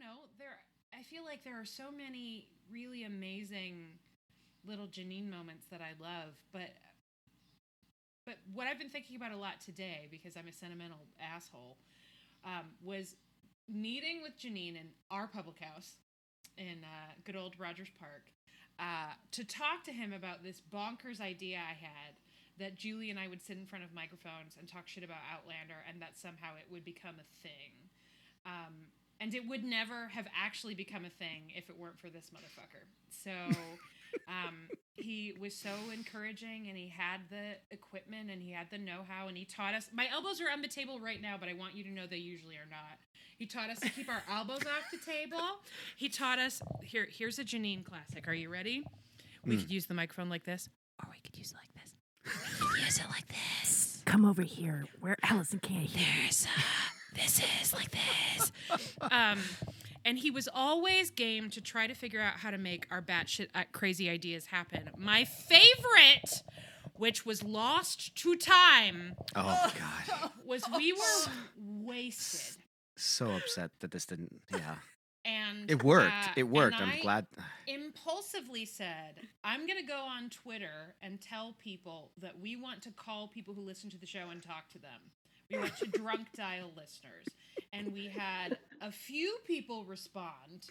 know. There, I feel like there are so many really amazing little Janine moments that I love, but but what I've been thinking about a lot today because I'm a sentimental asshole um, was meeting with Janine in our public house in uh, good old Rogers Park uh, to talk to him about this bonkers idea I had that Julie and I would sit in front of microphones and talk shit about Outlander and that somehow it would become a thing. Um, and it would never have actually become a thing if it weren't for this motherfucker. So um, he was so encouraging and he had the equipment and he had the know-how and he taught us my elbows are on the table right now but i want you to know they usually are not he taught us to keep our elbows off the table he taught us here here's a janine classic are you ready we Mm. could use the microphone like this or we could use it like this We can use it like this. Come over here where Allison can't hear. you. There's uh, this is like this. um, and he was always game to try to figure out how to make our batshit uh, crazy ideas happen. My favorite, which was lost to time, Oh God, was we were wasted. so upset that this didn't. Yeah, And it worked. uh, it worked. and I'm I glad. Impulsively said, I'm going to go on Twitter and tell people that we want to call people who listen to the show and talk to them. We went to drunk dial listeners, and we had a few people respond,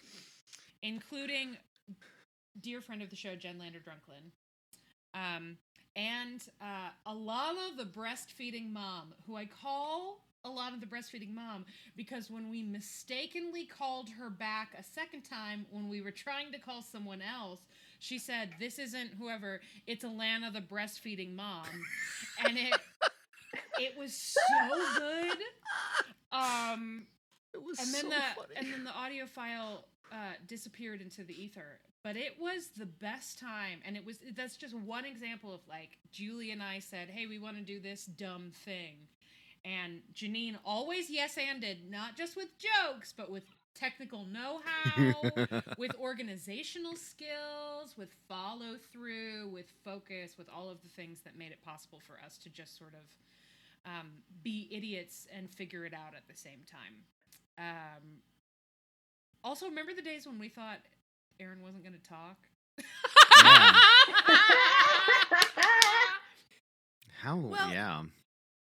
including dear friend of the show, Jen Lander Drunklin, um, and uh, Alana, the breastfeeding mom, who I call Alana, the breastfeeding mom, because when we mistakenly called her back a second time when we were trying to call someone else, she said, "This isn't whoever. It's Alana, the breastfeeding mom," and it it was so good. Um, It was and then so the funny. and then the audio file uh, disappeared into the ether. But it was the best time, and it was that's just one example of like Julie and I said, "Hey, we want to do this dumb thing," and Janine always yes anded, not just with jokes, but with technical know-how, with organizational skills, with follow through, with focus, with all of the things that made it possible for us to just sort of um, be idiots and figure it out at the same time. Um, also, remember the days when we thought Aaron wasn't going to talk? Yeah. How? Well, yeah.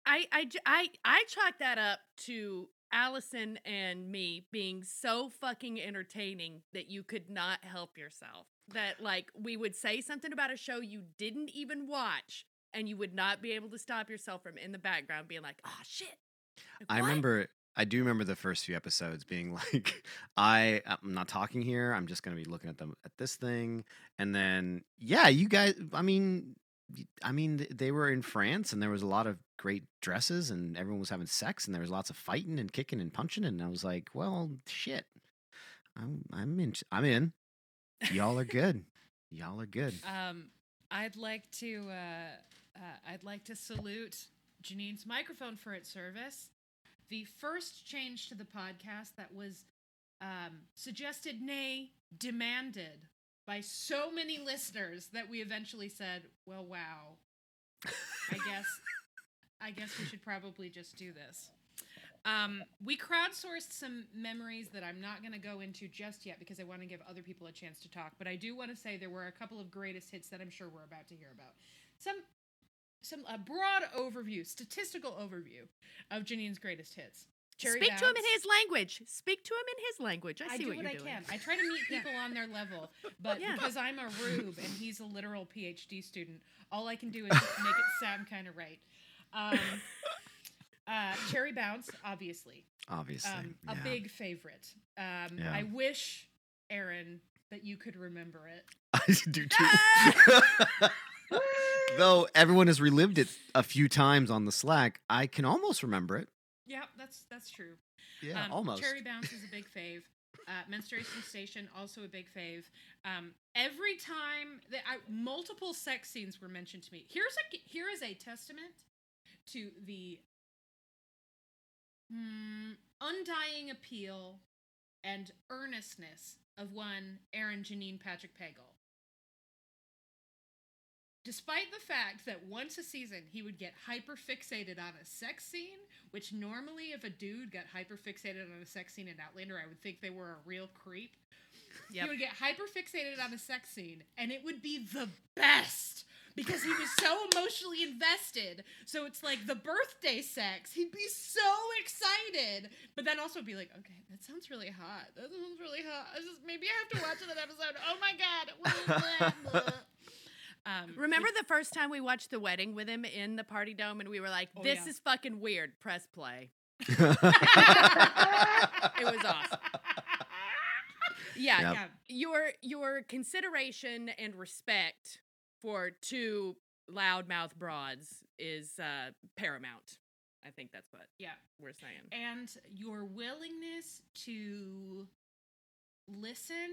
I chalk that up to Allison and me being so fucking entertaining that you could not help yourself. That like we would say something about a show you didn't even watch, and you would not be able to stop yourself from in the background being like, "Oh shit." Like, I what?" remember. I do remember the first few episodes being like, I I'm not talking here. I'm just gonna be looking at them at this thing, and then yeah, you guys. I mean, I mean, they were in France, and there was a lot of great dresses, and everyone was having sex, and there was lots of fighting and kicking and punching, and I was like, well, shit, I'm I'm in. I'm in. Y'all are good. Y'all are good. Um, I'd like to uh, uh, I'd like to salute Janine's microphone for its service. The first change to the podcast that was um, suggested, nay, demanded by so many listeners that we eventually said, "Well, wow, I guess I guess we should probably just do this." Um, we crowdsourced some memories that I'm not going to go into just yet because I want to give other people a chance to talk. But I do want to say there were a couple of greatest hits that I'm sure we're about to hear about. Some, some a broad overview, statistical overview of Janine's greatest hits. Cherry Speak to him in his language. Speak to him in his language. I I see do what, what, you're I doing. can. I try to meet people on their level, but Yeah. because I'm a rube and he's a literal PhD student, all I can do is make it sound kind of right. Um, uh, Cherry Bounce, obviously, Obviously, um, a big favorite. Um, Yeah. I wish, Aaron, that you could remember it. I do too. Though everyone has relived it a few times on the Slack, I can almost remember it. Yeah, that's that's true. Yeah, Um, almost. Cherry Bounce is a big fave. Uh, Menstruation Station also a big fave. Um, every time that I, multiple sex scenes were mentioned to me, here's a here is a testament to the hmm, undying appeal and earnestness of one Aaron Janine Patrick Pagel. Despite the fact that once a season he would get hyper fixated on a sex scene, which normally if a dude got hyper fixated on a sex scene in Outlander, I would think they were a real creep. He would get hyper fixated on a sex scene, and it would be the best because he was so emotionally invested. So it's like the birthday sex. He'd be so excited, but then also be like, "Okay, that sounds really hot. That sounds really hot. I just maybe I have to watch another episode. Oh my god." um, Remember the first time we watched the wedding with him in the party dome and we were like, Oh, this yeah. is fucking weird. Press play. It was awesome. Yeah, Yep. yeah. your your consideration and respect for two loudmouth broads is uh paramount. I think that's what Yeah. we're saying. and your willingness to listen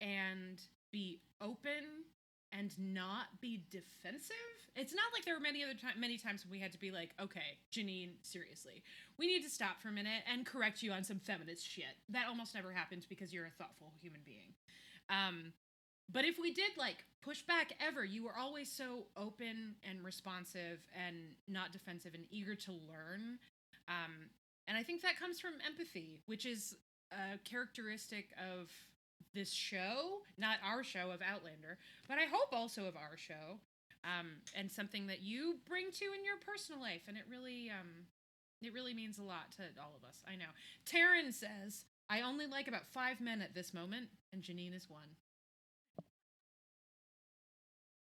and be open and not be defensive. It's not like there were many other many times when we had to be like, okay, Janine, seriously, we need to stop for a minute and correct you on some feminist shit. That almost never happens because you're a thoughtful human being. Um, but if we did like push back ever, you were always so open and responsive and not defensive and eager to learn. Um, and I think that comes from empathy, which is a characteristic of this show, not our show of Outlander, but I hope also of our show. Um, and something that you bring to in your personal life, and it really, um, it really means a lot to all of us. I know. Taryn says, "I only like about five men at this moment, and Janine is one."